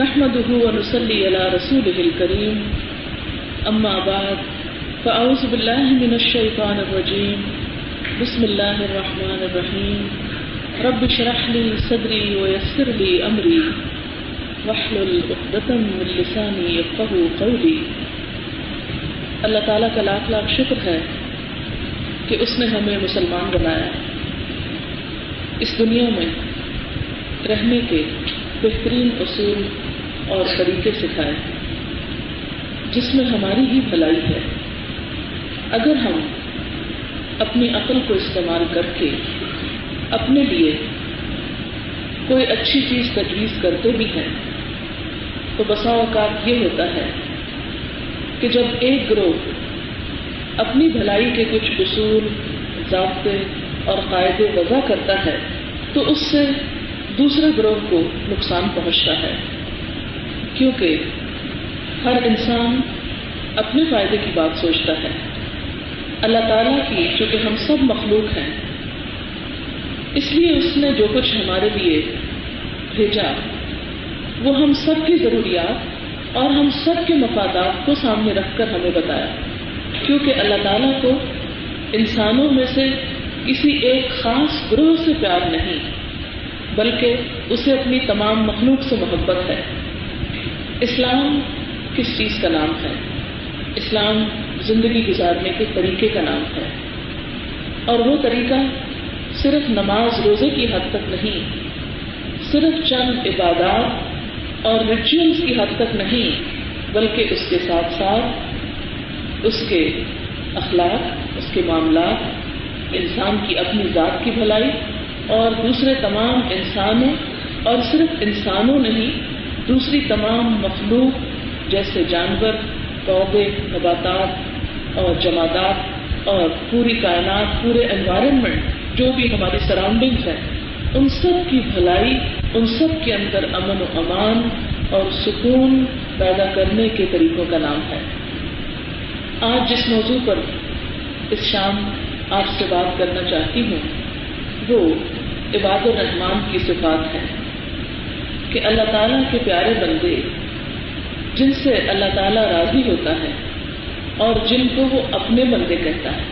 نحمده ونصلي على رسوله الكريم. أما بعد، فأعوذ بالله من الشيطان الرجيم. بسم الله الرحمن الرحيم. رب اشرح لي صدري ويسر لي أمري. واحلل عقدة من لساني يفقهوا قولي. اللہ تعالیٰ کا لاکھ لاکھ شکر ہے کہ اس نے ہمیں مسلمان بنایا اس دنیا میں رہنے کے بہترین اصول اور طریقے سکھائے جس میں ہماری ہی بھلائی ہے۔ اگر ہم اپنی عقل کو استعمال کر کے اپنے لیے کوئی اچھی چیز تجویز کرتے بھی ہیں، تو بسا اوقات یہ ہوتا ہے کہ جب ایک گروہ اپنی بھلائی کے کچھ اصول، ضابطے اور قاعدے وضع کرتا ہے، تو اس سے دوسرے گروہ کو نقصان پہنچتا ہے۔ کیونکہ ہر انسان اپنے فائدے کی بات سوچتا ہے۔ اللہ تعالیٰ کی چونکہ ہم سب مخلوق ہیں، اس لیے اس نے جو کچھ ہمارے لیے بھیجا، وہ ہم سب کی ضروریات اور ہم سب کے مفادات کو سامنے رکھ کر ہمیں بتایا۔ کیونکہ اللہ تعالیٰ کو انسانوں میں سے کسی ایک خاص گروہ سے پیار نہیں، بلکہ اسے اپنی تمام مخلوق سے محبت ہے۔ اسلام کس چیز کا نام ہے؟ اسلام زندگی گزارنے کے طریقے کا نام ہے۔ اور وہ طریقہ صرف نماز روزے کی حد تک نہیں، صرف چند عبادات اور ریچولس کی حد تک نہیں، بلکہ اس کے ساتھ ساتھ اس کے اخلاق، اس کے معاملات، انسان کی اپنی ذات کی بھلائی اور دوسرے تمام انسانوں اور صرف انسانوں نہیں دوسری تمام مخلوق جیسے جانور پودے نباتات اور جمادات اور پوری کائنات، پورے انوائرمنٹ جو بھی ہماری سراؤنڈنگس ہیں، ان سب کی بھلائی، ان سب کے اندر امن و امان اور سکون پیدا کرنے کے طریقوں کا نام ہے۔ آج جس موضوع پر اس شام آپ سے بات کرنا چاہتی ہوں، وہ عباد الرحمان کی صفات ہے۔ کہ اللہ تعالیٰ کے پیارے بندے جن سے اللہ تعالیٰ راضی ہوتا ہے اور جن کو وہ اپنے بندے کہتا ہے۔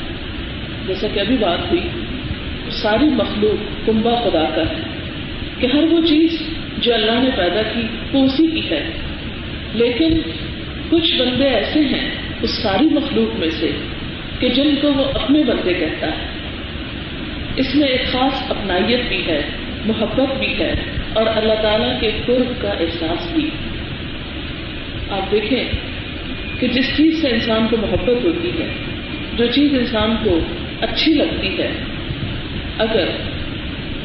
جیسا کہ ابھی بات ہوئی، ساری مخلوق کنبا خدا کا ہے کہ ہر وہ چیز جو اللہ نے پیدا کی، وہ اسی کی ہے۔ لیکن کچھ بندے ایسے ہیں اس ساری مخلوق میں سے کہ جن کو وہ اپنے بندے کہتا ہے۔ اس میں ایک خاص اپنائیت بھی ہے، محبت بھی ہے۔ اور اللہ تعالیٰ کے قرب کا احساس بھی۔ آپ دیکھیں کہ جس چیز سے انسان کو محبت ہوتی ہے، جو چیز انسان کو اچھی لگتی ہے، اگر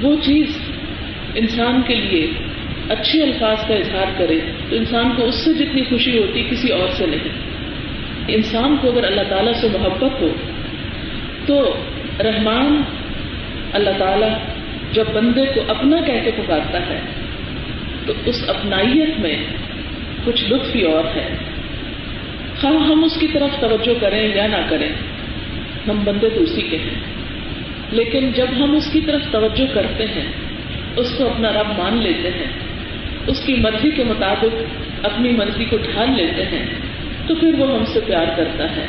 وہ چیز انسان کے لیے اچھے الفاظ کا اظہار کرے، تو انسان کو اس سے جتنی خوشی ہوتی کسی اور سے نہیں۔ انسان کو اگر اللہ تعالیٰ سے محبت ہو، تو رحمان اللہ تعالیٰ جب بندے کو اپنا کہہ کے پکارتا ہے، تو اس اپنائیت میں کچھ لطف ہی اور ہے۔ خواہ ہم اس کی طرف توجہ کریں یا نہ کریں، ہم بندے تو اسی کے ہیں۔ لیکن جب ہم اس کی طرف توجہ کرتے ہیں، اس کو اپنا رب مان لیتے ہیں، اس کی مرضی کے مطابق اپنی مرضی کو ڈھال لیتے ہیں، تو پھر وہ ہم سے پیار کرتا ہے۔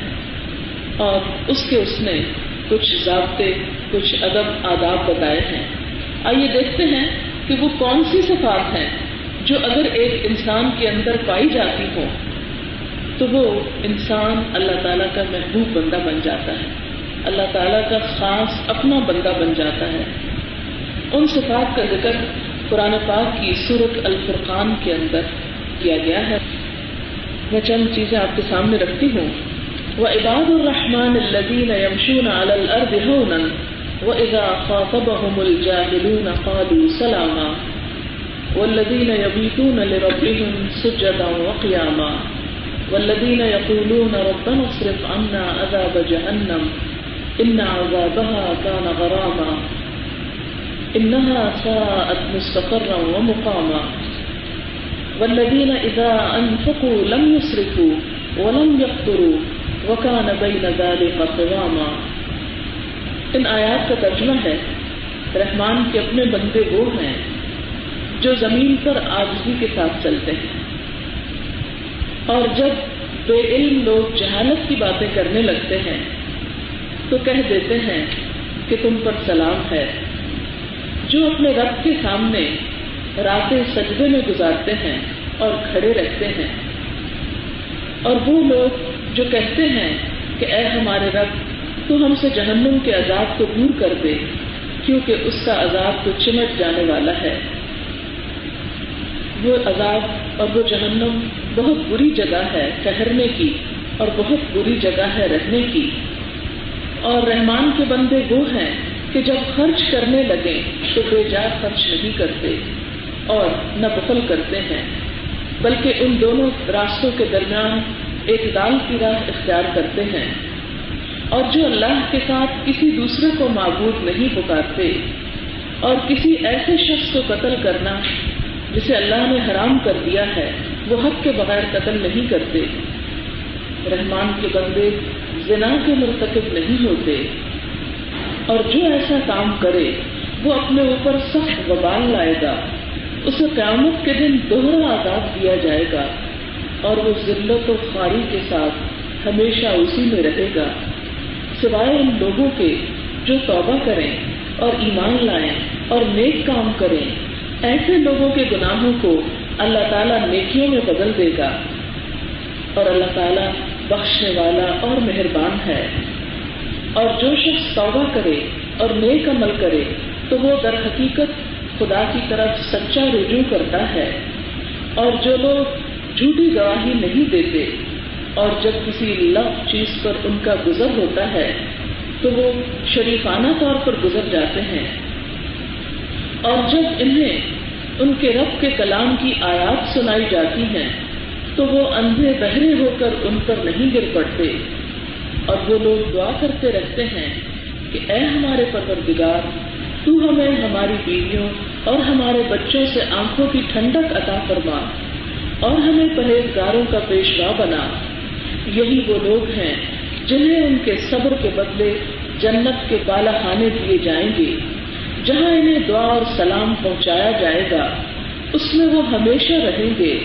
اور اس کے اس نے کچھ ضابطے، کچھ ادب، آداب بتائے ہیں۔ آئیے دیکھتے ہیں کہ وہ کون سی صفات ہیں جو اگر ایک انسان کے اندر پائی جاتی ہو تو وہ انسان اللہ تعالیٰ کا محبوب بندہ بن جاتا ہے۔ اللہ تعالیٰ کا خاص اپنا بندہ بن جاتا ہے۔ ان صفات کا ذکر قرآن پاک کی صورت الفرقان کے اندر کیا گیا ہے۔ میں چند چیزیں آپ کے سامنے رکھتی ہوں۔ وہ عباد الرحمان الدین یمشون الارض ہونا وإذا خاطبهم الجاهلون قالوا سلاما والذين يبيتون لربهم سجدا وقياما والذين يقولون ربنا اصرف عنا عذاب جهنم إن عذابها كان غراما إنها ساءت مستقرا ومقاما والذين إذا أنفقوا لم يسرفوا ولم يقتروا وكان بين ذلك قواما ان آیات کا ترجمہ ہے، رحمان کے اپنے بندے وہ ہیں جو زمین پر آجزی کے ساتھ چلتے ہیں۔ اور جب بے علم لوگ جہالت کی باتیں کرنے لگتے ہیں، تو کہہ دیتے ہیں کہ تم پر سلام ہے۔ جو اپنے رب کے سامنے راتیں سجدے میں گزارتے ہیں اور کھڑے رہتے ہیں۔ اور وہ لوگ جو کہتے ہیں کہ اے ہمارے رب تو ہم سے جہنم کے عذاب کو دور کر دے، کیونکہ اس کا عذاب تو چمٹ جانے والا ہے۔ وہ عذاب اور وہ جہنم بہت بری جگہ ہے ٹہرنے کی، اور بہت بری جگہ ہے رہنے کی۔ اور رحمان کے بندے وہ ہیں کہ جب خرچ کرنے لگے تو بے جا خرچ نہیں کرتے اور نہ بخل کرتے ہیں، بلکہ ان دونوں راستوں کے درمیان ایک دال کی راہ اختیار کرتے ہیں۔ اور جو اللہ کے ساتھ کسی دوسرے کو معبود نہیں پکارتے اور کسی ایسے شخص کو قتل کرنا جسے اللہ نے حرام کر دیا ہے، وہ حق کے بغیر قتل نہیں کرتے۔ رحمان کے بندے زنا کے مرتکب نہیں ہوتے۔ اور جو ایسا کام کرے، وہ اپنے اوپر سخت وبال لائے گا۔ اسے قیامت کے دن دوہرا آزاد دیا جائے گا اور وہ ذلت و خواری کے ساتھ ہمیشہ اسی میں رہے گا۔ سوائے ان لوگوں کے جو توبہ کریں اور ایمان لائیں اور نیک کام کریں، ایسے لوگوں کے گناہوں کو اللہ تعالیٰ نیکیوں میں بدل دے گا۔ اور اللہ تعالیٰ بخشنے والا اور مہربان ہے۔ اور جو شخص توبہ کرے اور نیک عمل کرے، تو وہ در حقیقت خدا کی طرف سچا رجوع کرتا ہے۔ اور جو لوگ جھوٹی گواہی نہیں دیتے اور جب کسی لفظ چیز پر ان کا گزر ہوتا ہے، تو وہ شریفانہ طور پر گزر جاتے ہیں۔ اور جب انہیں ان کے رب کے کلام کی آیات سنائی جاتی ہیں، تو وہ اندھے بہرے ہو کر ان پر نہیں گر پڑتے۔ اور وہ لوگ دعا کرتے رہتے ہیں کہ اے ہمارے پروردگار، تو ہمیں ہماری بیویوں اور ہمارے بچوں سے آنکھوں کی ٹھنڈک عطا فرما اور ہمیں پرہیزگاروں کا پیشوا بنا۔ یہی وہ لوگ ہیں جنہیں ان کے صبر کے بدلے جنت کے بالا خانے دیے جائیں گے۔ جہاں انہیں دعا اور سلام پہنچایا جائے گا، اس میں وہ ہمیشہ رہیں گے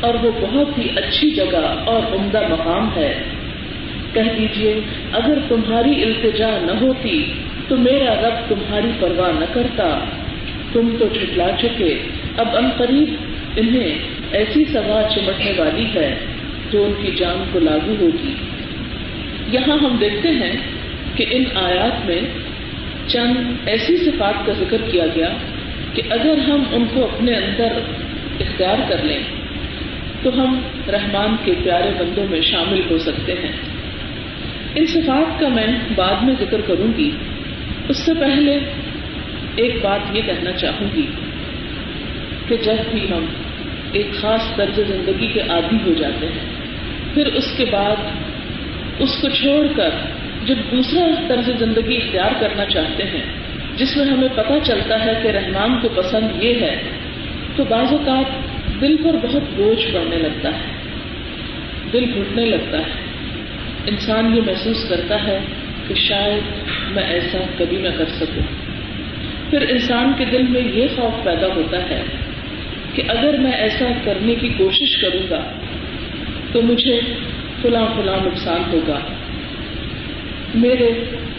اور وہ بہت ہی اچھی جگہ اور عمدہ مقام ہے۔ کہہ دیجیے اگر تمہاری التجا نہ ہوتی تو میرا رب تمہاری پرواہ نہ کرتا۔ تم تو جھٹلا چکے، اب ان قریب، انہیں ایسی سزا چمٹنے والی ہے۔ جو ان کی جان کو لاگو ہوگی۔ یہاں ہم دیکھتے ہیں کہ ان آیات میں چند ایسی صفات کا ذکر کیا گیا کہ اگر ہم ان کو اپنے اندر اختیار کر لیں، تو ہم رحمان کے پیارے بندوں میں شامل ہو سکتے ہیں۔ ان صفات کا میں بعد میں ذکر کروں گی۔ اس سے پہلے ایک بات یہ کہنا چاہوں گی کہ جب بھی ہم ایک خاص طرز زندگی کے عادی ہو جاتے ہیں پھر اس کے بعد اس کو چھوڑ کر جب دوسرا طرز زندگی اختیار کرنا چاہتے ہیں، جس میں ہمیں پتہ چلتا ہے کہ رحمان کو پسند یہ ہے، تو بعض اوقات دل پر بہت بوجھ پڑنے لگتا ہے۔ دل گھٹنے لگتا ہے۔ انسان یہ محسوس کرتا ہے کہ شاید میں ایسا کبھی نہ کر سکوں۔ پھر انسان کے دل میں یہ خوف پیدا ہوتا ہے کہ اگر میں ایسا کرنے کی کوشش کروں گا تو مجھے فلاں فلاں نقصان ہوگا۔ میرے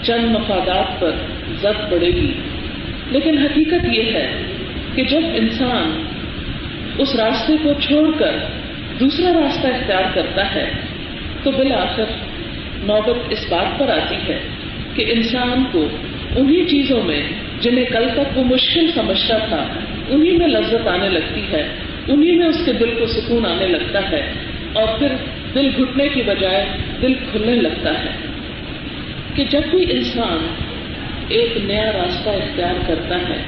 چند مفادات پر زد پڑے گی۔ لیکن حقیقت یہ ہے کہ جب انسان اس راستے کو چھوڑ کر دوسرا راستہ اختیار کرتا ہے، تو بالآخر نوبت اس بات پر آتی ہے کہ انسان کو انہی چیزوں میں جنہیں کل تک وہ مشکل سمجھتا تھا، انہی میں لذت آنے لگتی ہے، انہی میں اس کے دل کو سکون آنے لگتا ہے۔ اور پھر دل گھٹنے کی بجائے دل کھلنے لگتا ہے کہ جب بھی انسان ایک نیا راستہ اختیار کرتا ہے،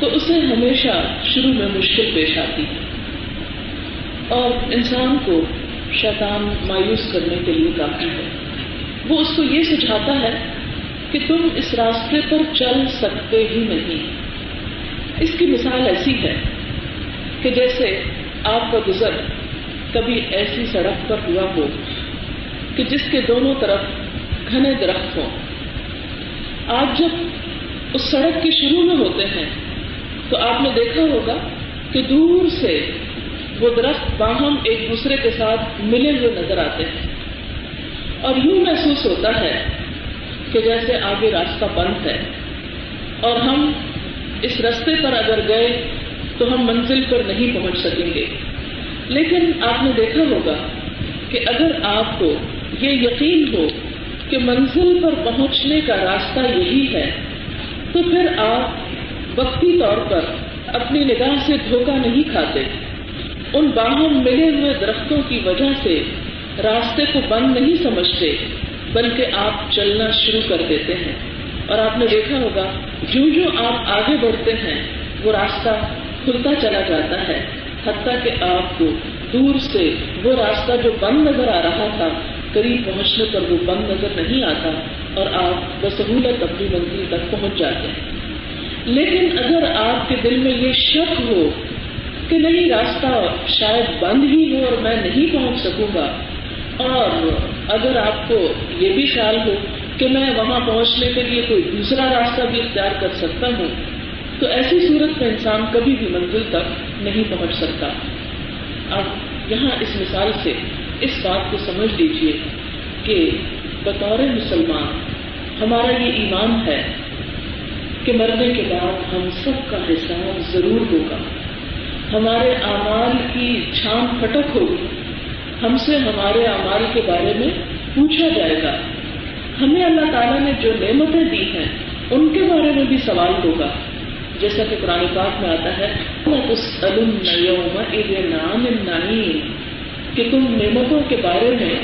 تو اسے ہمیشہ شروع میں مشکل پیش آتی ہے۔ اور انسان کو شیطان مایوس کرنے کے لیے کافی ہے۔ وہ اس کو یہ سجھاتا ہے کہ تم اس راستے پر چل سکتے ہی نہیں۔ اس کی مثال ایسی ہے کہ جیسے آپ کا گزر کبھی ایسی سڑک پر ہوا ہو کہ جس کے دونوں طرف گھنے درخت ہوں۔ آپ جب اس سڑک کے شروع میں ہوتے ہیں، تو آپ نے دیکھا ہوگا کہ دور سے وہ درخت باہم ایک دوسرے کے ساتھ ملے ہوئے نظر آتے ہیں۔ اور یوں محسوس ہوتا ہے کہ جیسے آگے راستہ بند ہے۔ اور ہم اس رستے پر اگر گئے، تو ہم منزل پر نہیں پہنچ سکیں گے۔ لیکن آپ نے دیکھا ہوگا کہ اگر آپ کو یہ یقین ہو کہ منزل پر پہنچنے کا راستہ یہی ہے، تو پھر آپ وقتی طور پر اپنی نگاہ سے دھوکہ نہیں کھاتے۔ ان باہم ملے ہوئے درختوں کی وجہ سے راستے کو بند نہیں سمجھتے، بلکہ آپ چلنا شروع کر دیتے ہیں۔ اور آپ نے دیکھا ہوگا، جو جو آپ آگے بڑھتے ہیں، وہ راستہ کھلتا چلا جاتا ہے۔ حتیٰ کہ آپ کو دور سے وہ راستہ جو بند نظر آ رہا تھا، قریب پہنچنے پر وہ بند نظر نہیں آتا اور آپ بسہولت اپنی منزل تک پہنچ جاتے ہیں۔ لیکن اگر آپ کے دل میں یہ شک ہو کہ نہیں، راستہ شاید بند ہی ہو اور میں نہیں پہنچ سکوں گا، اور اگر آپ کو یہ بھی خیال ہو کہ میں وہاں پہنچنے کے لیے کوئی دوسرا راستہ بھی اختیار کر سکتا ہوں تو ایسی صورت میں انسان کبھی بھی منزل تک نہیں پہنچ سکتا۔ اب یہاں اس مثال سے اس بات کو سمجھ لیجیے کہ بطور مسلمان ہمارا یہ ایمان ہے کہ مرنے کے بعد ہم سب کا حساب ضرور ہوگا۔ ہمارے اعمال کی چھان پھٹک ہوگی۔ ہم سے ہمارے اعمال کے بارے میں پوچھا جائے گا۔ ہمیں اللہ تعالیٰ نے جو نعمتیں دی ہیں، ان کے بارے میں بھی سوال ہوگا۔ جیسا کہ قرآن پاک میں آتا ہے کہ تم نعمتوں کے بارے میں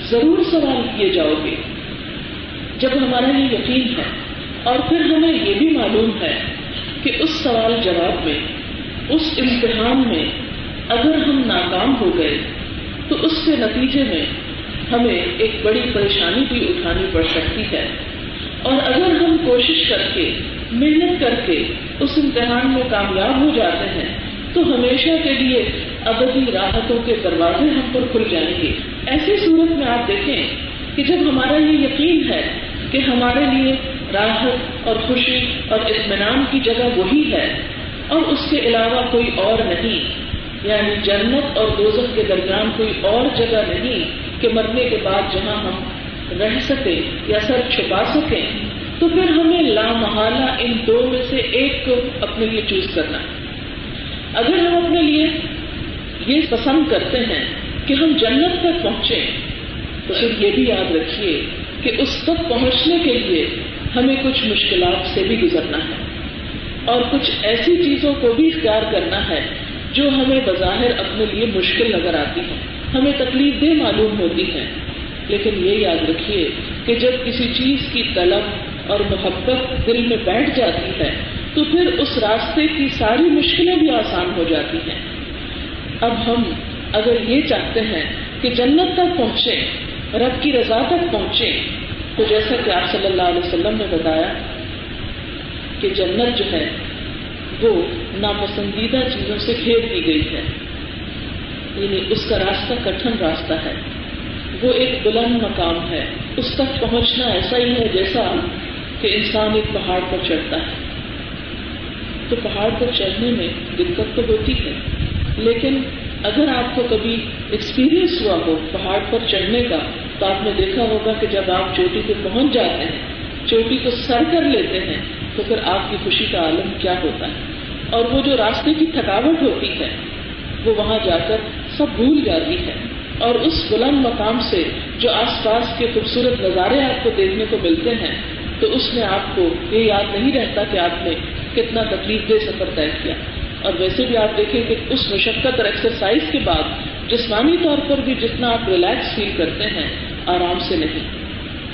ضرور سوال کیے جاؤ گے۔ جب ہمارا یہ یقین ہے اور پھر ہمیں یہ بھی معلوم ہے کہ اس سوال جواب میں، اس امتحان میں اگر ہم ناکام ہو گئے، تو اس کے نتیجے میں ہمیں ایک بڑی پریشانی بھی اٹھانی پڑ سکتی ہے۔ اور اگر ہم کوشش کر کے، محنت کر کے اس امتحان میں کامیاب ہو جاتے ہیں، تو ہمیشہ کے لیے ابدی راحتوں کے دروازے ہم پر کھل جائیں گے۔ ایسی صورت میں آپ دیکھیں کہ جب ہمارا یہ یقین ہے کہ ہمارے لیے راحت اور خوشی اور اطمینان کی جگہ وہی ہے، اور اس کے علاوہ کوئی اور نہیں یعنی جنت اور دوزت کے درمیان کوئی اور جگہ نہیں کہ مرنے کے بعد جہاں ہم رہ سکیں یا سر چھپا سکیں تو پھر ہمیں لامحالہ ان دو میں سے ایک کو اپنے لیے چوز کرنا ہے۔ اگر ہم اپنے لیے یہ پسند کرتے ہیں کہ ہم جنت تک پہنچیں تو پھر یہ بھی یاد رکھیے کہ اس تک پہنچنے کے لیے ہمیں کچھ مشکلات سے بھی گزرنا ہے۔ اور کچھ ایسی چیزوں کو بھی اختیار کرنا ہے جو ہمیں بظاہر اپنے لیے مشکل نظر آتی ہے ہمیں تکلیف دہ معلوم ہوتی ہے لیکن یہ یاد رکھیے کہ جب کسی چیز کی طلب اور محبت دل میں بیٹھ جاتی ہے، تو پھر اس راستے کی ساری مشکلیں بھی آسان ہو جاتی ہیں۔ اب ہم اگر یہ چاہتے ہیں کہ جنت تک پہنچیں، رب کی رضا تک پہنچیں، تو جیسا کہ آپ صلی اللہ علیہ وسلم نے بتایا کہ جنت جو ہے، وہ ناپسندیدہ چیزوں سے گھیر دی گئی ہے۔ یعنی اس کا راستہ کٹھن راستہ ہے۔ وہ ایک بلند مقام ہے۔ اس تک پہنچنا ایسا ہی ہے جیسا کہ انسان ایک پہاڑ پر چڑھتا ہے۔ تو پہاڑ پر چڑھنے میں دقت تو ہوتی ہے، لیکن اگر آپ کو کبھی ایکسپیرئنس ہوا ہو پہاڑ پر چڑھنے کا، تو آپ نے دیکھا ہوگا کہ جب آپ چوٹی پہ پہنچ جاتے ہیں، چوٹی کو سر کر لیتے ہیں، تو پھر آپ کی خوشی کا عالم کیا ہوتا ہے؟ اور وہ جو راستے کی تھکاوٹ ہوتی ہے، وہ وہاں جا کر سب بھول جاتی ہے۔ اور اس بلند مقام سے جو آس پاس کے خوبصورت نظارے آپ کو دیکھنے کو ملتے ہیں تو اس میں آپ کو یہ یاد نہیں رہتا کہ آپ نے کتنا تکلیف دہ سفر طے کیا۔ اور ویسے بھی آپ دیکھیں کہ اس مشقت اور ایکسرسائز کے بعد جسمانی طور پر بھی جتنا آپ ریلیکس فیل کرتے ہیں، آرام سے نہیں۔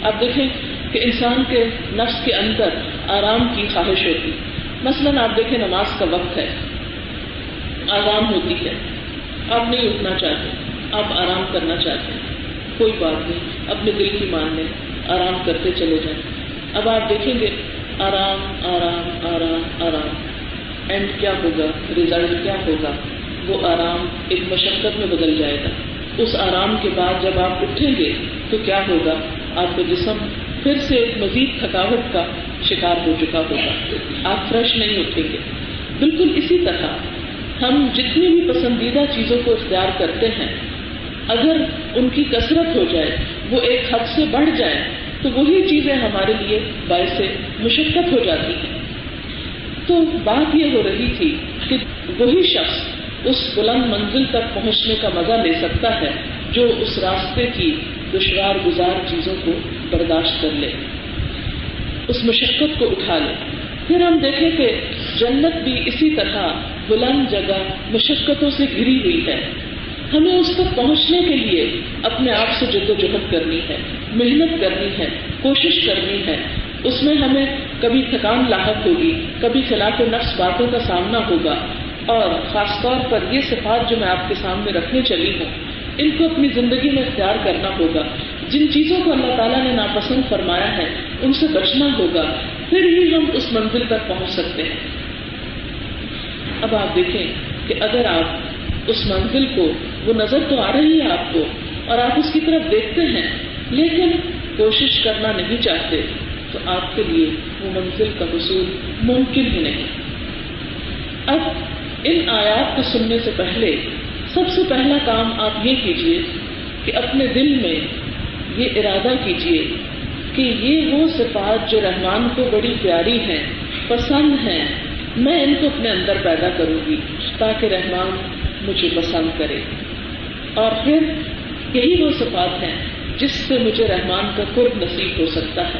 آپ دیکھیں کہ انسان کے نفس کے اندر آرام کی خواہش ہوتی۔ مثلاً آپ دیکھیں نماز کا وقت ہے، آرام ہوتی ہے۔ آپ نہیں اٹھنا چاہتے، آپ آرام کرنا چاہتے ہیں۔ کوئی بات نہیں، اپنے دل کی مان لیں آرام کرتے چلے جائیں۔ اب آپ دیکھیں گے، آرام آرام آرام آرام۔ اینڈ کیا ہوگا؟ ریزلٹ کیا ہوگا؟ وہ آرام ایک مشقت میں بدل جائے گا۔ اس آرام کے بعد جب آپ اٹھیں گے، تو کیا ہوگا؟ آپ کا جسم پھر سے ایک مزید تھکاوٹ کا شکار ہو چکا ہوگا۔ آپ فریش نہیں اٹھیں گے۔ بالکل اسی طرح ہم جتنی بھی پسندیدہ چیزوں کو اختیار کرتے ہیں، اگر ان کی کثرت ہو جائے، وہ ایک حد سے بڑھ جائے تو وہی چیزیں ہمارے لیے باعث مشقت ہو جاتی ہیں۔ تو بات یہ ہو رہی تھی کہ وہی شخص اس بلند منزل تک پہنچنے کا مزہ لے سکتا ہے جو اس راستے کی دشوار گزار چیزوں کو برداشت کر لے۔ اس مشقت کو اٹھا لے۔ پھر ہم دیکھیں کہ جنت بھی اسی طرح بلند جگہ مشقتوں سے گھری ہوئی ہے۔ ہمیں اس تک پہنچنے کے لیے اپنے آپ سے جد و جہد کرنی ہے، محنت کرنی ہے، کوشش کرنی ہے۔ اس میں ہمیں کبھی تھکان لاحق ہوگی، کبھی خلاف نفس باتوں کا سامنا ہوگا۔ اور خاص طور پر یہ صفات جو میں آپ کے سامنے رکھنے چلی ہوں، ان کو اپنی زندگی میں اختیار کرنا ہوگا۔ جن چیزوں کو اللہ تعالیٰ نے ناپسند فرمایا ہے، ان سے بچنا ہوگا۔ پھر ہی ہم اس منزل تک پہنچ سکتے ہیں۔ اب آپ دیکھیں کہ اگر آپ اس منزل کو وہ نظر تو آ رہی ہے آپ کو اور آپ اس کی طرف دیکھتے ہیں، لیکن کوشش کرنا نہیں چاہتے۔ تو آپ کے لیے وہ منزل کا حصول ممکن ہی نہیں۔ اب ان آیات کو سننے سے پہلے سب سے پہلا کام آپ یہ کیجیے کہ اپنے دل میں یہ ارادہ کیجیے کہ یہ وہ صفات جو رحمان کو بڑی پیاری ہیں، پسند ہیں، میں ان کو اپنے اندر پیدا کروں گی تاکہ رحمان مجھے پسند کرے۔ اور پھر یہی وہ صفات ہیں جس سے مجھے رحمان کا قرب نصیب ہو سکتا ہے۔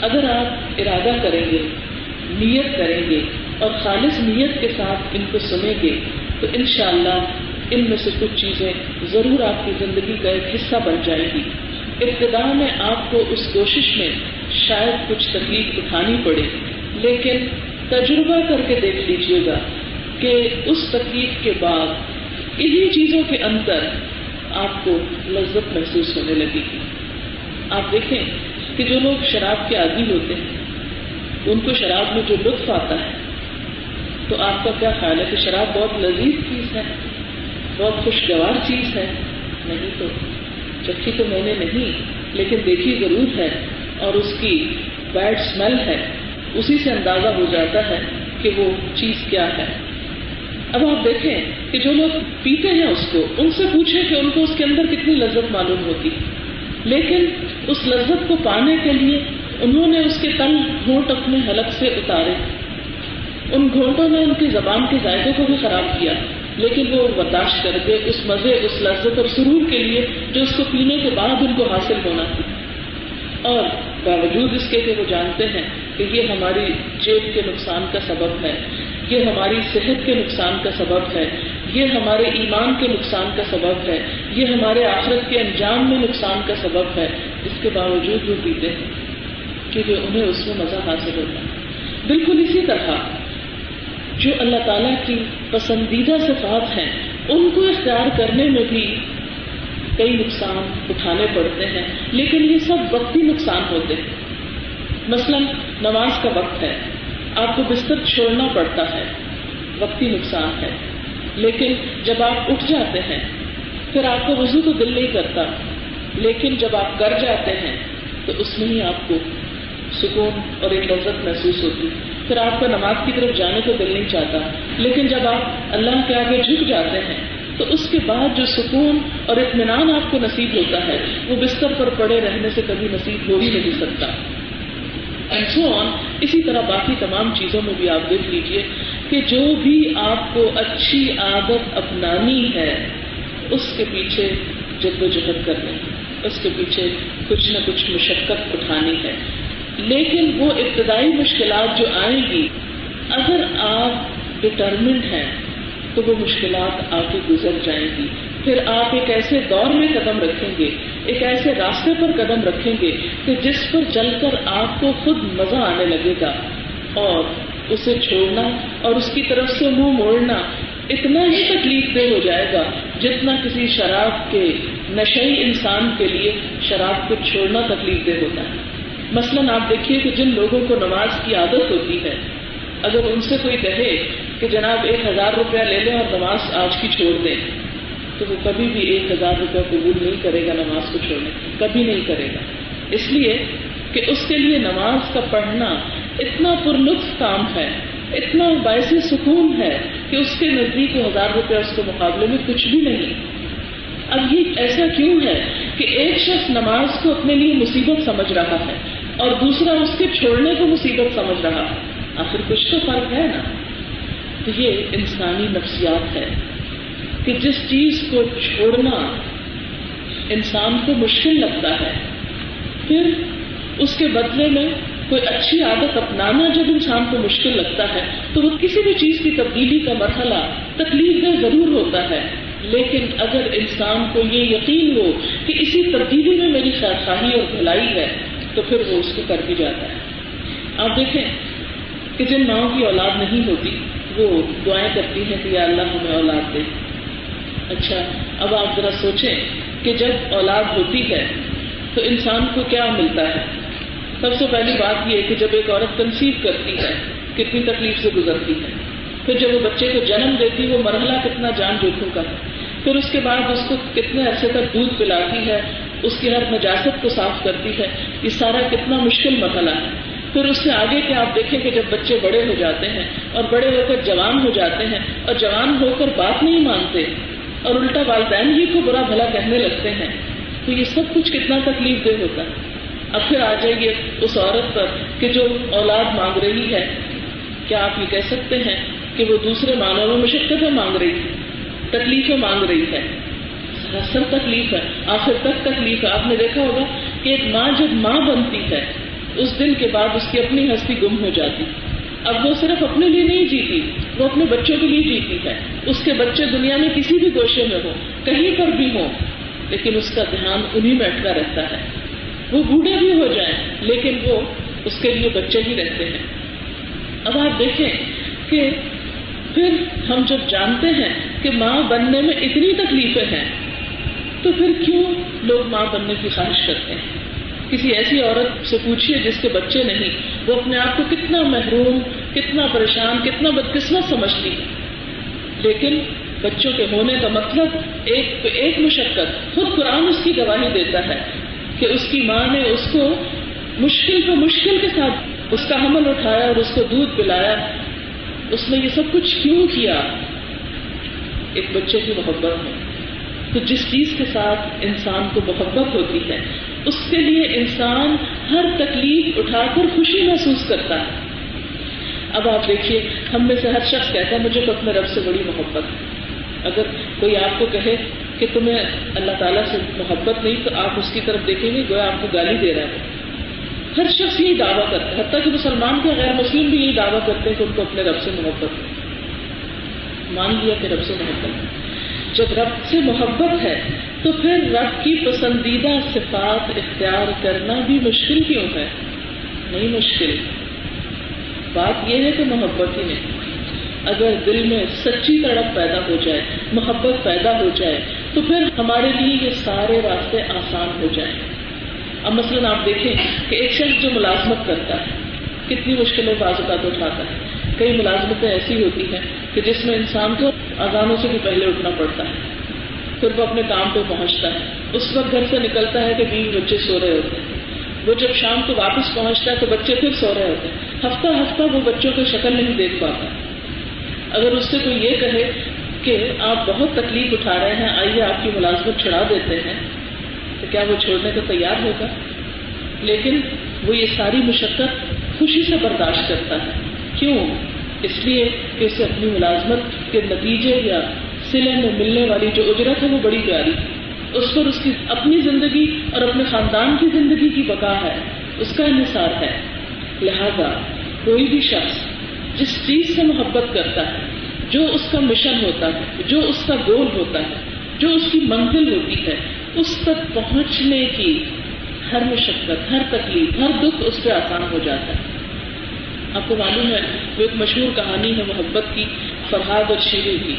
اگر آپ ارادہ کریں گے، نیت کریں گے اور خالص نیت کے ساتھ ان کو سنیں گے، تو انشاءاللہ ان میں سے کچھ چیزیں ضرور آپ کی زندگی کا ایک حصہ بن جائے گی۔ ابتدا میں آپ کو اس کوشش میں شاید کچھ تکلیف اٹھانی پڑے، لیکن تجربہ کر کے دیکھ لیجیے گا کہ اس تکلیف کے بعد انہیں چیزوں کے اندر آپ کو لذت محسوس ہونے لگے گی آپ دیکھیں کہ جو لوگ شراب کے عادی ہوتے ہیں، ان کو شراب میں جو لطف آتا ہے، تو آپ کا کیا خیال ہے کہ شراب بہت لذیذ چیز ہے، بہت خوشگوار چیز ہے؟ نہیں تو چکی تو میں نے نہیں، لیکن دیکھی ضرور ہے اور اس کی بیڈ اسمیل ہے، اسی سے اندازہ ہو جاتا ہے کہ وہ چیز کیا ہے۔ اب آپ دیکھیں کہ جو لوگ پیتے ہیں اس کو، ان سے پوچھیں کہ ان کو اس کے اندر کتنی لذت معلوم ہوتی۔ لیکن اس لذت کو پانے کے لیے انہوں نے اس کے تنگ گھونٹ اپنے حلق سے اتارے۔ ان گھونٹوں نے ان کی زبان کے ذائقے کو بھی خراب کیا، لیکن وہ برداشت کر کے اس مزے، اس لذت اور سرور کے لیے جو اس کو پینے کے بعد ان کو حاصل ہونا تھی۔ اور باوجود اس کے کہ وہ جانتے ہیں کہ یہ ہماری جیب کے نقصان کا سبب ہے یہ ہماری صحت کے نقصان کا سبب ہے، یہ ہمارے ایمان کے نقصان کا سبب ہے، یہ ہمارے آخرت کے انجام میں نقصان کا سبب ہے۔ اس کے باوجود وہ پیتے ہیں کیونکہ انہیں اس میں مزہ حاصل ہوتا ہے۔ بالکل اسی طرح جو اللہ تعالیٰ کی پسندیدہ صفات ہیں، ان کو اختیار کرنے میں بھی کئی نقصان اٹھانے پڑتے ہیں، لیکن یہ سب وقتی نقصان ہوتے ہیں۔ مثلا نماز کا وقت ہے۔ آپ کو بستر چھوڑنا پڑتا ہے، وقتی نقصان ہے۔ لیکن جب آپ اٹھ جاتے ہیں، پھر آپ کو وضو تو دل نہیں کرتا، لیکن جب آپ کر جاتے ہیں، تو اس میں ہی آپ کو سکون اور ایک لذت محسوس ہوتی۔ پھر آپ کا نماز کی طرف جانے کو دل نہیں چاہتا۔ لیکن جب آپ اللہ کے آگے جھک جاتے ہیں، تو اس کے بعد جو سکون اور اطمینان آپ کو نصیب ہوتا ہے، وہ بستر پر پڑے رہنے سے کبھی نصیب ہو ہی نہیں سکتا۔ اینڈ سو آن اسی طرح باقی تمام چیزوں میں بھی آپ دیکھ لیجیے کہ جو بھی آپ کو اچھی عادت اپنانی ہے، اس کے پیچھے جد و جہد کرنی ہے اس کے پیچھے کچھ نہ کچھ مشقت اٹھانی ہے۔ لیکن وہ ابتدائی مشکلات جو آئیں گی، اگر آپ ڈٹرمنٹ ہیں، تو وہ مشکلات آپ کے گزر جائیں گی۔ پھر آپ ایک ایسے دور میں قدم رکھیں گے، ایک ایسے راستے پر قدم رکھیں گے کہ جس پر چل کر آپ کو خود مزہ آنے لگے گا۔ اور اسے چھوڑنا اور اس کی طرف سے منہ موڑنا اتنا ہی تکلیف دہ ہو جائے گا جتنا کسی شراب کے، نشئی انسان کے لیے شراب کو چھوڑنا تکلیف دہ ہوتا ہے۔ مثلاً آپ دیکھیے کہ جن لوگوں کو نماز کی عادت ہوتی ہے، اگر ان سے کوئی کہے کہ جناب ایک ہزار روپیہ لے لیں اور نماز آج کی چھوڑ دیں تو وہ کبھی بھی ایک ہزار روپیہ قبول نہیں کرے گا نماز کو چھوڑنے کبھی نہیں کرے گا۔ اس لیے کہ اس کے لیے نماز کا پڑھنا اتنا پر لطف کام ہے، اتنا باعث سکون ہے کہ اس کے نزدیک ہزار روپے اس کے مقابلے میں کچھ بھی نہیں۔ اب یہ ایسا کیوں ہے کہ ایک شخص نماز کو اپنے لیے مصیبت سمجھ رہا ہے اور دوسرا اس کے چھوڑنے کو مصیبت سمجھ رہا ہے؟ آخر کچھ تو فرق ہے نا؟ تو یہ انسانی نفسیات ہے۔ کہ جس چیز کو چھوڑنا انسان کو مشکل لگتا ہے۔ پھر اس کے بدلے میں کوئی اچھی عادت اپنانا جب انسان کو مشکل لگتا ہے، تو وہ کسی بھی چیز کی تبدیلی کا مرحلہ تکلیف دہ ضرور ہوتا ہے۔ لیکن اگر انسان کو یہ یقین ہو کہ اسی تبدیلی میں میری خواہی اور بھلائی ہے، تو پھر وہ اس کو کر بھی جاتا ہے۔ آپ دیکھیں کہ جن ماؤں کی اولاد نہیں ہوتی، وہ دعائیں کرتی ہیں کہ یا اللہ ہمیں اولاد دے۔ اچھا اب آپ ذرا سوچیں کہ جب اولاد ہوتی ہے تو انسان کو کیا ملتا ہے؟ سب سے پہلی بات یہ کہ جب ایک عورت کنسیو کرتی ہے، کتنی تکلیف سے گزرتی ہے، پھر جب وہ بچے کو جنم دیتی وہ مرحلہ کتنا جان جوکھوں کا ہے؟ پھر اس کے بعد اس کو کتنے عرصے تک دودھ پلاتی ہے، اس کی ہر نجاست کو صاف کرتی ہے، یہ سارا کتنا مشکل مرحلہ ہے۔ پھر اس سے آگے کے آپ دیکھیں کہ جب بچے بڑے ہو جاتے ہیں اور بڑے ہو کر جوان ہو جاتے ہیں اور جوان ہو کر بات نہیں مانتے اور الٹا والدین ہی کو برا بھلا کہنے لگتے ہیں۔ تو یہ سب کچھ کتنا تکلیف دہ ہوتا ہے۔ اب پھر آ جائے گی اس عورت پر کہ جو اولاد مانگ رہی ہے۔ کیا آپ یہ کہہ سکتے ہیں کہ وہ دوسرے معنوں میں مشقتیں مانگ رہی ہے؟ تکلیفیں مانگ رہی ہے۔ سر تکلیف ہے۔ آخر تک تکلیف ہے۔ آپ نے دیکھا ہوگا کہ ایک ماں جب ماں بنتی ہے، اس دن کے بعد اس کی اپنی ہستی گم ہو جاتی۔ اب وہ صرف اپنے لیے نہیں جیتی، وہ اپنے بچوں کے لیے جیتی ہے۔ اس کے بچے دنیا میں کسی بھی گوشے میں ہوں، کہیں پر بھی ہوں، لیکن اس کا دھیان انہیں میں اٹکا رہتا ہے۔ وہ بوڑھے بھی ہو جائیں، لیکن وہ اس کے لیے بچے ہی رہتے ہیں۔ اب آپ دیکھیں کہ پھر ہم جب جانتے ہیں کہ ماں بننے میں اتنی تکلیفیں ہیں، تو پھر کیوں لوگ ماں بننے کی خواہش کرتے ہیں؟ کسی ایسی عورت سے پوچھیے جس کے بچے نہیں، وہ اپنے آپ کو کتنا محروم، کتنا پریشان، کتنا بدقسمت سمجھتی لیکن بچوں کے ہونے کا مطلب ایک ایک مشقت خود قرآن اس کی گواہی دیتا ہے کہ اس کی ماں نے اس کو مشکل پہ مشکل کے ساتھ اس کا حمل اٹھایا اور اس کو دودھ پلایا۔ اس نے یہ سب کچھ کیوں کیا؟ ایک بچے کی محبت میں تو جس چیز کے ساتھ انسان کو محبت ہوتی ہے اس کے لیے انسان ہر تکلیف اٹھا کر خوشی محسوس کرتا ہے۔ اب آپ دیکھیے، ہم میں سے ہر شخص کہتا ہے، مجھے تو اپنے رب سے بڑی محبت ہے۔ اگر کوئی آپ کو کہے کہ تمہیں اللہ تعالیٰ سے محبت نہیں، تو آپ اس کی طرف دیکھیں گے، گویا آپ کو گالی دے رہا ہے۔ ہر شخص یہی دعویٰ کرتا ہے، حتیٰ کہ مسلمان کے غیر مسلم بھی یہی دعویٰ کرتے ہیں کہ ان کو اپنے رب سے محبت ہے مان لیا کہ رب سے محبت ہے۔ جب رب سے محبت ہے، تو پھر رب کی پسندیدہ صفات اختیار کرنا بھی مشکل کیوں ہے؟ نہیں مشکل۔ بات یہ ہے کہ محبت ہی نہیں۔ اگر دل میں سچی تڑپ پیدا ہو جائے، محبت پیدا ہو جائے، تو پھر ہمارے لیے یہ سارے راستے آسان ہو جائیں۔ اب مثلاً آپ دیکھیں کہ ایک شخص جو ملازمت کرتا ہے، کتنی مشکلیں بازوقات اٹھاتا ہے۔ کئی ملازمتیں ایسی ہوتی ہیں کہ جس میں انسان کو اذانوں سے بھی پہلے اٹھنا پڑتا ہے، پھر وہ اپنے کام پہ پہنچتا ہے۔ اس وقت گھر سے نکلتا ہے کہ بیوی بچے سو رہے ہوتے ہیں۔ وہ جب شام کو واپس پہنچتا ہے تو بچے پھر سو رہے ہوتے ہیں۔ ہفتہ ہفتہ وہ بچوں کی شکل نہیں دیکھ پاتا۔ اگر اس سے کوئی یہ کہے کہ آپ بہت تکلیف اٹھا رہے ہیں، آئیے آپ کی ملازمت چھڑا دیتے ہیں، تو کیا وہ چھوڑنے کو تیار ہوگا؟ لیکن وہ یہ ساری مشقت خوشی سے برداشت کرتا ہے۔ کیوں؟ اس لیے کہ اسے اپنی ملازمت کے نتیجے یا سلے میں ملنے والی جو اجرت ہے وہ بڑی پیاری اس پر اس کی اپنی زندگی اور اپنے خاندان کی زندگی کی بقا ہے۔ اس کا انحصار ہے۔ لہذا کوئی بھی شخص جس چیز سے محبت کرتا ہے، جو اس کا مشن ہوتا ہے، جو اس کا گول ہوتا ہے، جو اس کی منزل ہوتی ہے، اس تک پہنچنے کی ہر مشقت، ہر تکلیف، ہر دکھ اس پہ آسان ہو جاتا ہے۔ آپ کو معلوم ہے، وہ ایک مشہور کہانی ہے محبت کی، فرحاد اور شیریں کی۔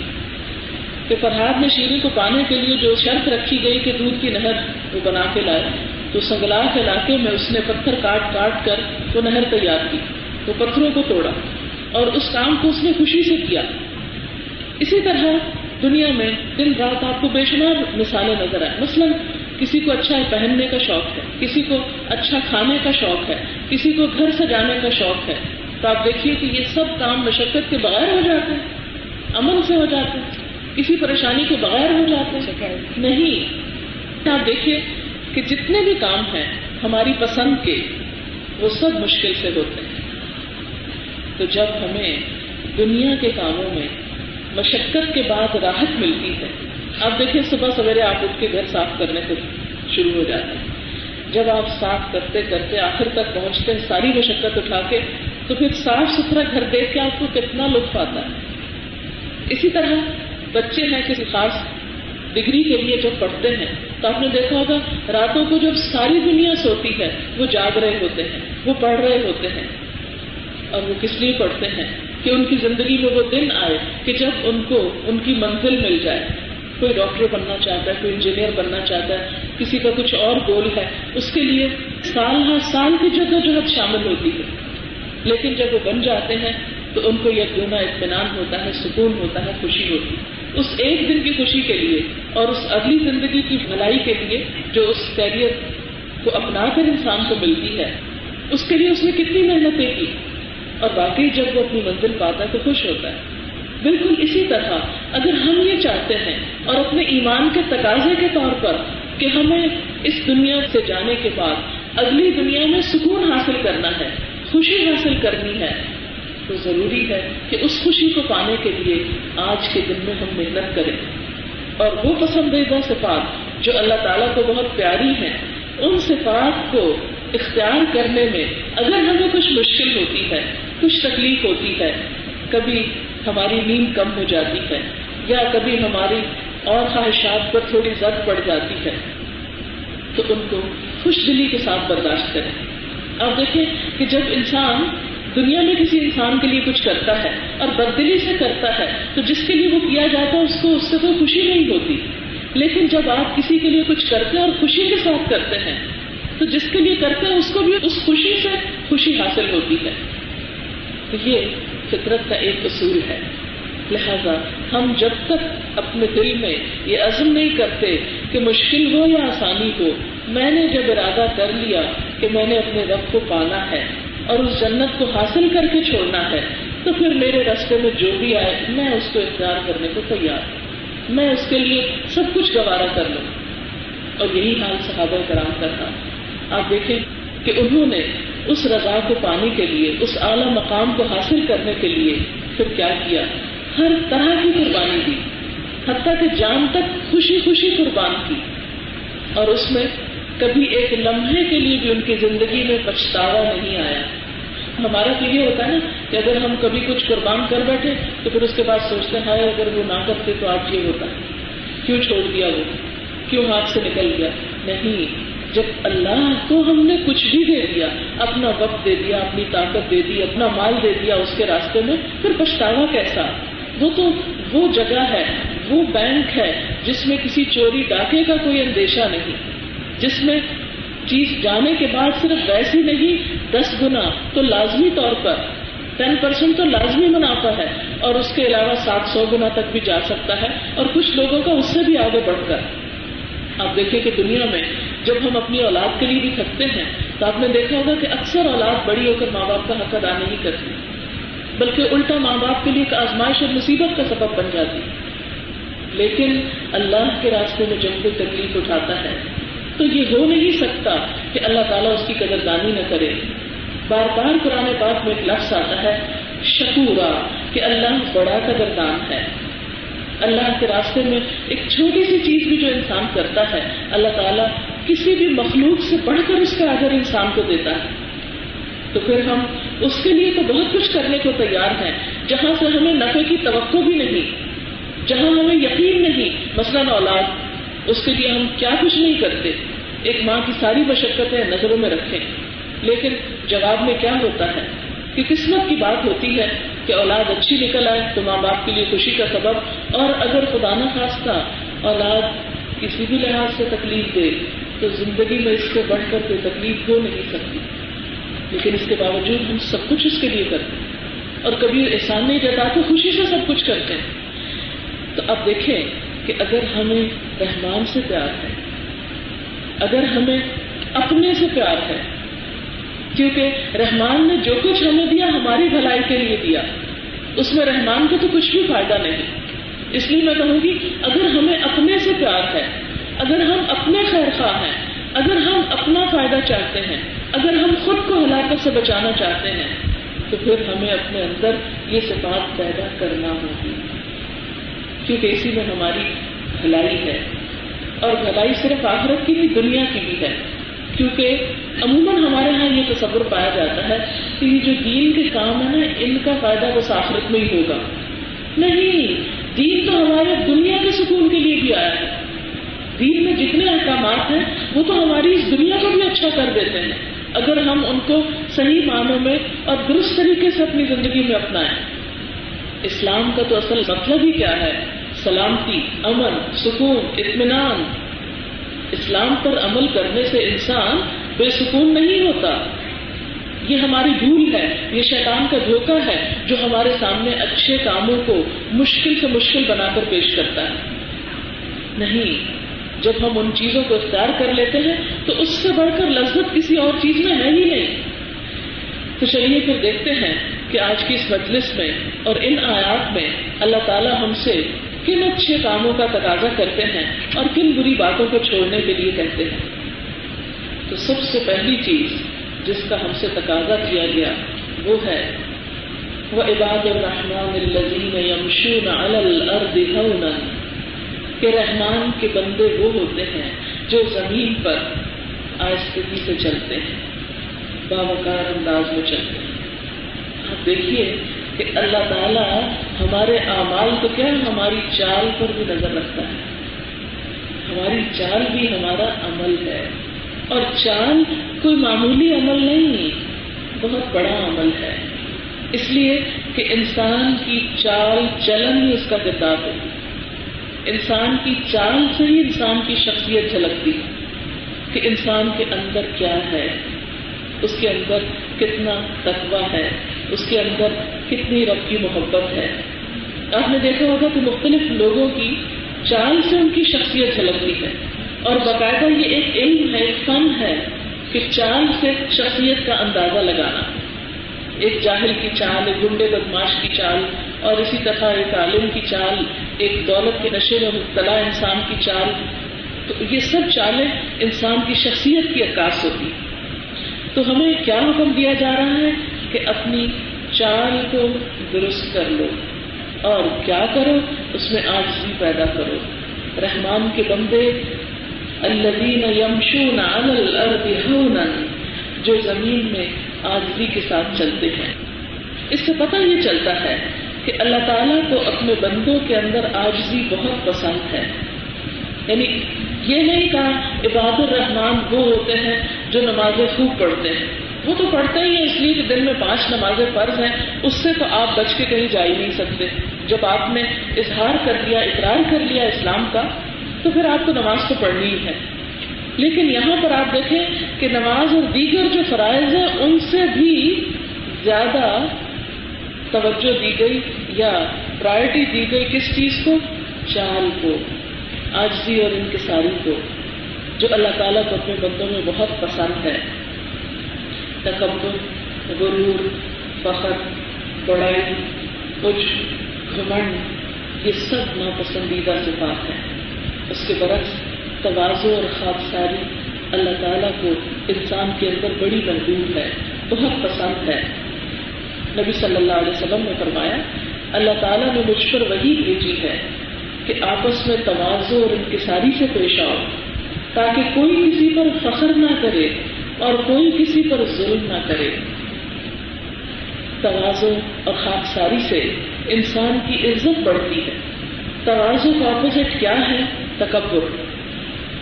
کہ فرحاد نے شیریں کو پانے کے لیے جو شرط رکھی گئی کہ دودھ کی نہر وہ بنا کے لائے، تو سنگلاخ علاقے میں اس نے پتھر کاٹ کاٹ کر وہ نہر تیار کی، وہ پتھروں کو توڑا اور اس کام کو اس نے خوشی سے کیا۔ اسی طرح دنیا میں دن رات آپ کو بے شمار مثالیں نظر آئے مثلاً، کسی کو اچھا پہننے کا شوق ہے، کسی کو اچھا کھانے کا شوق ہے، کسی کو گھر سجانے کا شوق ہے تو آپ دیکھیے کہ یہ سب کام مشقت کے بغیر ہو جاتے ہیں امن سے ہو جاتے ہیں کسی پریشانی کے بغیر ہو جاتے ہیں۔ نہیں آپ دیکھیے کہ جتنے بھی کام ہیں ہماری پسند کے وہ سب مشکل سے ہوتے ہیں۔ تو جب ہمیں دنیا کے کاموں میں مشقت کے بعد راحت ملتی ہے آپ دیکھیں صبح سویرے آپ اٹھ کے گھر صاف کرنے سے شروع ہو جاتے ہیں۔ جب آپ صاف کرتے کرتے آخر تک پہنچتے ہیں ساری مشقت اٹھا کے تو پھر صاف ستھرا گھر دیکھ کے آپ کو کتنا لطف آتا ہے۔ اسی طرح بچے ہیں کسی خاص ڈگری کے لیے جب پڑھتے ہیں، تو آپ نے دیکھا ہوگا، راتوں کو جب ساری دنیا سوتی ہے، وہ جاگ رہے ہوتے ہیں، وہ پڑھ رہے ہوتے ہیں۔ اور وہ کس لیے پڑھتے ہیں؟ کہ ان کی زندگی میں وہ دن آئے کہ جب ان کو ان کی منزل مل جائے۔ کوئی ڈاکٹر بننا چاہتا ہے، کوئی انجینئر بننا چاہتا ہے، کسی کا کچھ اور گول ہے، اس کے لیے سال ہر سال کی جگہ جو ہے شامل ہوتی ہے۔ لیکن جب وہ بن جاتے ہیں تو ان کو یہ گنا اطمینان ہوتا ہے، سکون ہوتا ہے، خوشی ہوتی ہے۔ اس ایک دن کی خوشی کے لیے اور اس اگلی زندگی کی بھلائی کے لیے جو اس کیریئر کو اپنا کر انسان کو ملتی ہے، اس کے لیے اس نے کتنی محنتیں کی۔ اور باقی جب وہ اپنی منزل پاتا ہے تو خوش ہوتا ہے۔ بالکل اسی طرح اگر ہم یہ چاہتے ہیں اور اپنے ایمان کے تقاضے کے طور پر کہ ہمیں اس دنیا سے جانے کے بعد اگلی دنیا میں سکون حاصل کرنا ہے خوشی حاصل کرنی ہے، تو ضروری ہے کہ اس خوشی کو پانے کے لیے آج کے دن میں ہم محنت کریں۔ اور وہ پسندیدہ صفات جو اللہ تعالیٰ کو بہت پیاری ہیں، ان صفات کو اختیار کرنے میں اگر ہمیں کچھ مشکل ہوتی ہے، کچھ تکلیف ہوتی ہے، کبھی ہماری نیند کم ہو جاتی ہے، یا کبھی ہماری اور خواہشات پر تھوڑی زد پڑ جاتی ہے، تو ان کو خوش دلی کے ساتھ برداشت کریں۔ اب دیکھیں کہ جب انسان دنیا میں کسی انسان کے لیے کچھ کرتا ہے اور بددلی سے کرتا ہے، تو جس کے لیے وہ کیا جاتا ہے، اس کو، اس سے کوئی خوشی نہیں ہوتی۔ لیکن جب آپ کسی کے لیے کچھ کرتے ہیں اور خوشی کے ساتھ کرتے ہیں، تو جس کے لیے کرتے ہیں، اس کو بھی اس خوشی سے خوشی حاصل ہوتی ہے۔ تو یہ فطرت کا ایک اصول ہے۔ لہذا ہم جب تک اپنے دل میں یہ عزم نہیں کرتے کہ مشکل ہو یا آسانی ہو، میں نے جب ارادہ کر لیا کہ میں نے اپنے رب کو پانا ہے اور اس جنت کو حاصل کر کے چھوڑنا ہے، تو پھر میرے رستے میں جو بھی آئے، میں اس کو اختیار کرنے کو تیار ہوں۔ میں اس کے لیے سب کچھ گوارا کر لوں۔ اور یہی حال صحابہ کرام کا تھا۔ آپ دیکھیں کہ انہوں نے اس رضا کو پانے کے لیے، اس اعلی مقام کو حاصل کرنے کے لیے پھر کیا کیا؟ ہر طرح کی قربانی دی۔ حتیٰ کہ جان تک خوشی خوشی قربان کی۔ اور اس میں کبھی ایک لمحے کے لیے بھی ان کی زندگی میں پچھتاوا نہیں آیا۔ ہمارا تو یہ ہوتا ہے نا کہ اگر ہم کبھی کچھ قربان کر بیٹھے تو پھر اس کے بعد سوچتے ہیں اگر وہ نہ کرتے تو آج یہ ہوتا۔ کیوں چھوڑ دیا وہ؟ کیوں ہاتھ سے نکل گیا؟ نہیں، جب اللہ کو ہم نے کچھ بھی دے دیا، اپنا وقت دے دیا، اپنی طاقت دے دی، اپنا مال دے دیا اس کے راستے میں، پھر پچھتاوا کیسا؟ وہ تو وہ جگہ ہے، وہ بینک ہے جس میں کسی چوری ڈاکے کا کوئی اندیشہ نہیں۔ جس میں چیز جانے کے بعد صرف ویسی نہیں، دس گنا تو لازمی طور پر ٹین پرسینٹ تو لازمی منافع ہے اور اس کے علاوہ سات سو گنا تک بھی جا سکتا ہے اور کچھ لوگوں کا اس سے بھی آگے بڑھ کر۔ آپ دیکھیں کہ دنیا میں جب ہم اپنی اولاد کے لیے بھی تھکتے ہیں تو آپ نے دیکھا ہوگا کہ اکثر اولاد بڑی ہو کر ماں باپ کا حق ادا نہیں کرتی، بلکہ الٹا ماں باپ کے لیے ایک آزمائش اور مصیبت کا سبب بن جاتی۔ لیکن اللہ کے راستے میں جب کوئی تکلیف اٹھاتا ہے۔ تو یہ ہو نہیں سکتا کہ اللہ تعالیٰ اس کی قدردانی نہ کرے۔ بار بار قرآن پاک میں ایک لفظ آتا ہے، شکورا، کہ اللہ بڑا قدردان ہے۔ اللہ کے راستے میں ایک چھوٹی سی چیز بھی جو انسان کرتا ہے، اللہ تعالیٰ کسی بھی مخلوق سے بڑھ کر اس کا اگر انسان کو دیتا ہے۔ تو پھر ہم اس کے لیے تو بہت کچھ کرنے کو تیار ہیں، جہاں سے ہمیں نفے کی توقع بھی نہیں، جہاں ہمیں یقین نہیں۔ مثلاً اولاد اس کے لیے ہم کیا کچھ نہیں کرتے؟ ایک ماں کی ساری مشقتیں نظروں میں رکھیں۔ لیکن جواب میں کیا ہوتا ہے؟ کہ قسمت کی بات ہوتی ہے کہ اولاد اچھی نکل آئے تو ماں باپ کے لیے خوشی کا سبب، اور اگر خدا نہ خواستہ اولاد کسی بھی لحاظ سے تکلیف دے، تو زندگی میں اس سے بڑھ کر کوئی تکلیف ہو نہیں سکتی۔ لیکن اس کے باوجود ہم سب کچھ اس کے لیے کرتے ہیں۔ اور کبھی احسان نہیں جتاتے خوشی سے سب کچھ کرتے ہیں۔ تو اب دیکھیں کہ اگر ہمیں رحمان سے پیار ہے، اگر ہمیں اپنے سے پیار ہے، کیونکہ رحمان نے جو کچھ ہمیں دیا، ہماری بھلائی کے لیے دیا۔ اس میں رحمان کو تو کچھ بھی فائدہ نہیں۔ اس لیے میں کہوں گی، اگر ہمیں اپنے سے پیار ہے، اگر ہم اپنے خیر خواہ ہیں، اگر ہم اپنا فائدہ چاہتے ہیں، اگر ہم خود کو ہلاکت سے بچانا چاہتے ہیں، تو پھر ہمیں اپنے اندر یہ صفات پیدا کرنا ہوگی۔ کیونکہ اسی میں ہماری بھلائی ہے اور بھلائی صرف آخرت کی بھی دنیا کی بھی ہے۔ کیونکہ عموماً ہمارے یہاں یہ تصور پایا جاتا ہے کہ یہ جو دین کے کام ہے نا، ان کا فائدہ بس آخرت میں ہی ہوگا۔ نہیں، دین تو ہمارے دنیا کے سکون کے لیے بھی آیا ہے۔ دین میں جتنے احکامات ہیں، وہ تو ہماری اس دنیا کو بھی اچھا کر دیتے ہیں۔ اگر ہم ان کو صحیح معنوں میں اور درست طریقے سے اپنی زندگی میں اپنائیں۔ اسلام کا تو اصل مطلب ہی کیا ہے؟ سلامتی، امن، سکون، اطمینان۔ اسلام پر عمل کرنے سے انسان بے سکون نہیں ہوتا۔ یہ ہماری بھول ہے، یہ شیطان کا دھوکہ ہے، جو ہمارے سامنے اچھے کاموں کو مشکل سے مشکل بنا کر پیش کرتا ہے۔ نہیں، جب ہم ان چیزوں کو اختیار کر لیتے ہیں، تو اس سے بڑھ کر لذت کسی اور چیز میں ہے ہی نہیں۔ تو چلیے پھر دیکھتے ہیں کہ آج کی اس مجلس میں اور ان آیات میں اللہ تعالیٰ ہم سے کن اچھے کاموں کا تقاضا کرتے ہیں اور کن بری باتوں کو چھوڑنے کے لیے کہتے ہیں۔ تو سب سے پہلی چیز جس کا ہم سے تقاضا کیا گیا وہ ہے وہ عباد الرحمان الزین یمشون الارض ہونا کہ رحمان کے بندے وہ ہوتے ہیں جو زمین پر آہستگی سے چلتے ہیں، باوقار انداز میں چلتے ہیں۔ آپ دیکھیے کہ اللہ تعالیٰ ہمارے اعمال تو کیا ہماری چال پر بھی نظر رکھتا ہے۔ ہماری چال بھی ہمارا عمل ہے۔ اور چال کوئی معمولی عمل نہیں، بہت بڑا عمل ہے۔ اس لیے کہ انسان کی چال چلن ہی اس کا کتاب ہے۔ انسان کی چال سے ہی انسان کی شخصیت جھلکتی کہ انسان کے اندر کیا ہے۔ اس کے اندر کتنا تقوی ہے، اس کے اندر کتنی رب کی محبت ہے۔ آپ نے دیکھا ہوگا کہ مختلف لوگوں کی چال سے ان کی شخصیت جھلکتی ہے۔ اور باقاعدہ یہ ایک علم ہے، ایک فن ہے کہ چال سے شخصیت کا اندازہ لگانا۔ ایک جاہل کی چال، ایک گنڈے بدماش کی چال، اور اسی طرح ایک عالم کی چال، ایک دولت کے نشے میں مبتلا انسان کی چال۔ تو یہ سب چالیں انسان کی شخصیت کی عکاس ہوتی ہیں۔ تو ہمیں کیا حکم دیا جا رہا ہے کہ اپنی چال کو درست کر لو اور کیا کرو؟ اس میں آجزی پیدا کرو۔ رحمان کے بندے الدین یمشون الارض جو زمین میں آجزی کے ساتھ چلتے ہیں۔ اس سے پتہ یہ چلتا ہے کہ اللہ تعالیٰ کو اپنے بندوں کے اندر آجزی بہت پسند ہے۔ یعنی یہ نہیں کہا عباد الرحمان وہ ہوتے ہیں جو نمازیں خوب پڑھتے ہیں۔ وہ تو پڑھتے ہی ہیں اس لیے کہ دن میں پانچ نمازیں فرض ہیں، اس سے تو آپ بچ کے کہیں جا ہی نہیں سکتے۔ جب آپ نے اظہار کر لیا، اقرار کر لیا اسلام کا، تو پھر آپ کو نماز تو پڑھنی ہی ہے۔ لیکن یہاں پر آپ دیکھیں کہ نماز اور دیگر جو فرائض ہیں، ان سے بھی زیادہ توجہ دی گئی یا پرائرٹی دی گئی کس چیز کو؟ چال کو آجزی اور انکساری کو۔ جو اللہ تعالیٰ کو اپنے بندوں میں بہت پسند ہے۔ تکبر، غرور، فخر، بڑائی کچھ گھمنڈ، یہ سب ناپسندیدہ صفات ہیں۔ اس کے برعکس توازو اور خواب ساری اللہ تعالیٰ کو انسان کے اندر بڑی محدود ہے، بہت پسند ہے۔ نبی صلی اللہ علیہ وسلم نے فرمایا، اللہ تعالیٰ نے مجھ پر وہی بھیجی ہے کہ آپس میں توازو اور انکساری سے پیش آؤ۔ تاکہ کوئی کسی پر فخر نہ کرے اور کوئی کسی پر ظلم نہ کرے۔ توازو اور خاکساری سے انسان کی عزت بڑھتی ہے۔ توازو کا اپوزٹ کیا ہے؟ تکبر۔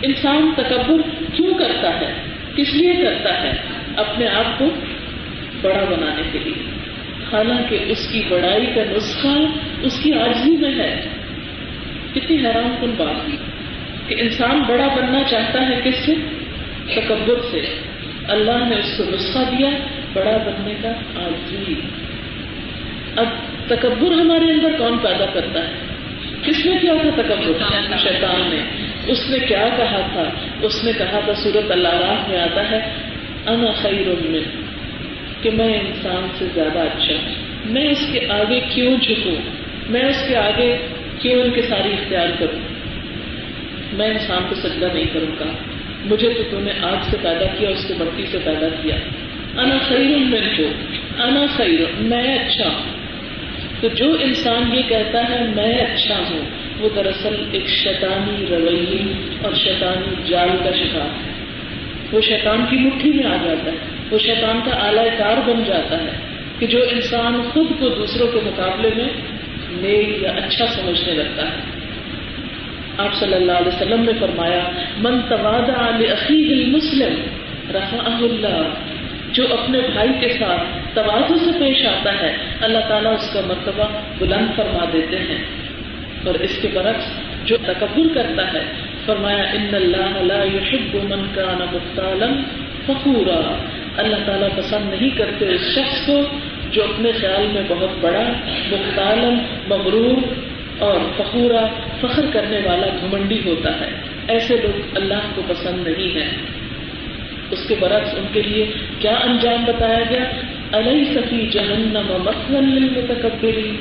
انسان تکبر کیوں کرتا ہے؟ کس لیے کرتا ہے؟ اپنے آپ کو بڑا بنانے کے لیے۔ حالانکہ اس کی بڑائی کا نسخہ اس کی آرزی میں ہے۔ کتنی حیران کن بات کی کہ انسان بڑا بننا چاہتا ہے کس سے؟ تکبر سے۔ اللہ نے اس کو نسخہ دیا، بڑا بننے کا آرزی اب تکبر ہمارے اندر کون پیدا کرتا ہے؟ کس نے کیا تھا تکبر؟ شیطان نے۔ اس نے کیا کہا تھا؟ اس نے کہا تھا، سورت اللہ راہ میں آتا ہے، انا خیر من کہ میں انسان سے زیادہ اچھا ہوں۔ میں اس کے آگے کیوں جھکوں؟ میں اس کے آگے کیوں ان کے ساری اختیار کروں؟ میں انسان کو سجدہ نہیں کروں گا۔ مجھے تو تم نے آگ سے پیدا کیا اس کو بتی سے پیدا کیا۔ انا خیر میں کو انا خیر، میں اچھا ہوں۔ تو جو انسان یہ کہتا ہے، میں اچھا ہوں، وہ دراصل ایک شیطانی رویے اور شیطانی جال کا شکار ہے۔ وہ شیطان کی مٹھی میں آ جاتا ہے۔ وہ شیطان کا اعلی کار بن جاتا ہے کہ جو انسان خود کو دوسروں کے مقابلے میں نیک یا اچھا سمجھنے لگتا ہے۔ آپ صلی اللہ علیہ وسلم نے فرمایا، من تواد علی رفا اللہ، جو اپنے بھائی کے ساتھ توازو سے پیش آتا ہے، اللہ تعالیٰ اس کا مرتبہ بلند فرما دیتے ہیں۔ اور اس کے برعکس جو تکبر کرتا ہے، فرمایا، ان اللہ لا يحب من كان مختالا فخورا. اللہ تعالیٰ پسند نہیں کرتے اس شخص کو جو اپنے خیال میں بہت بڑا مختالم مغرور اور فخورا فخر کرنے والا گھمنڈی ہوتا ہے۔ ایسے لوگ اللہ کو پسند نہیں ہیں۔ اس کے برعکس ان کے لیے کیا انجام بتایا گیا؟ علیہ سفی جہنم مثلاً للمتکبری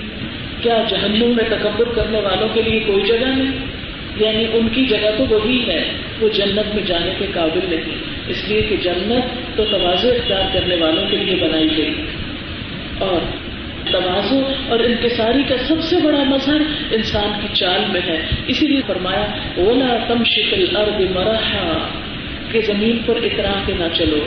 کیا جہنم میں تکبر کرنے والوں کے لیے کوئی جگہ نہیں یعنی ان کی جگہ تو وہی ہے، وہ جنت میں جانے کے قابل نہیں۔ اس لیے کہ جنت تو توازو اختیار کرنے والوں کے لیے بنائی گئی۔ اور توازو اور انکساری کا سب سے بڑا مظہر انسان کی چال میں ہے۔ اسی لیے فرمایا اولا تم شکل ارد مرحا کہ زمین پر اترا کے نہ چلو۔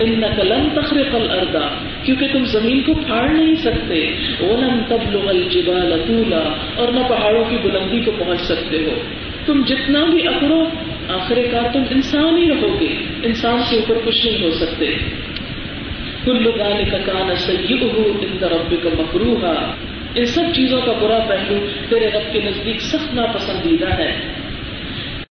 ان نقلم تخرق الارض کیونکہ تم زمین کو پھاڑ نہیں سکتے۔ اولم تبلغ الجبال طولا۔ اور نہ پہاڑوں کی بلندی کو پہنچ سکتے ہو۔ تم جتنا بھی اکڑو آخر کار تم انسان ہی رہو گے۔ انسان سے اوپر کچھ نہیں ہو سکتے۔ کل گال کا کان سید ہو ان رب کا مکرو ان سب چیزوں کا برا پہلو تیرے رب کے نزدیک سخت ناپسندیدہ ہے۔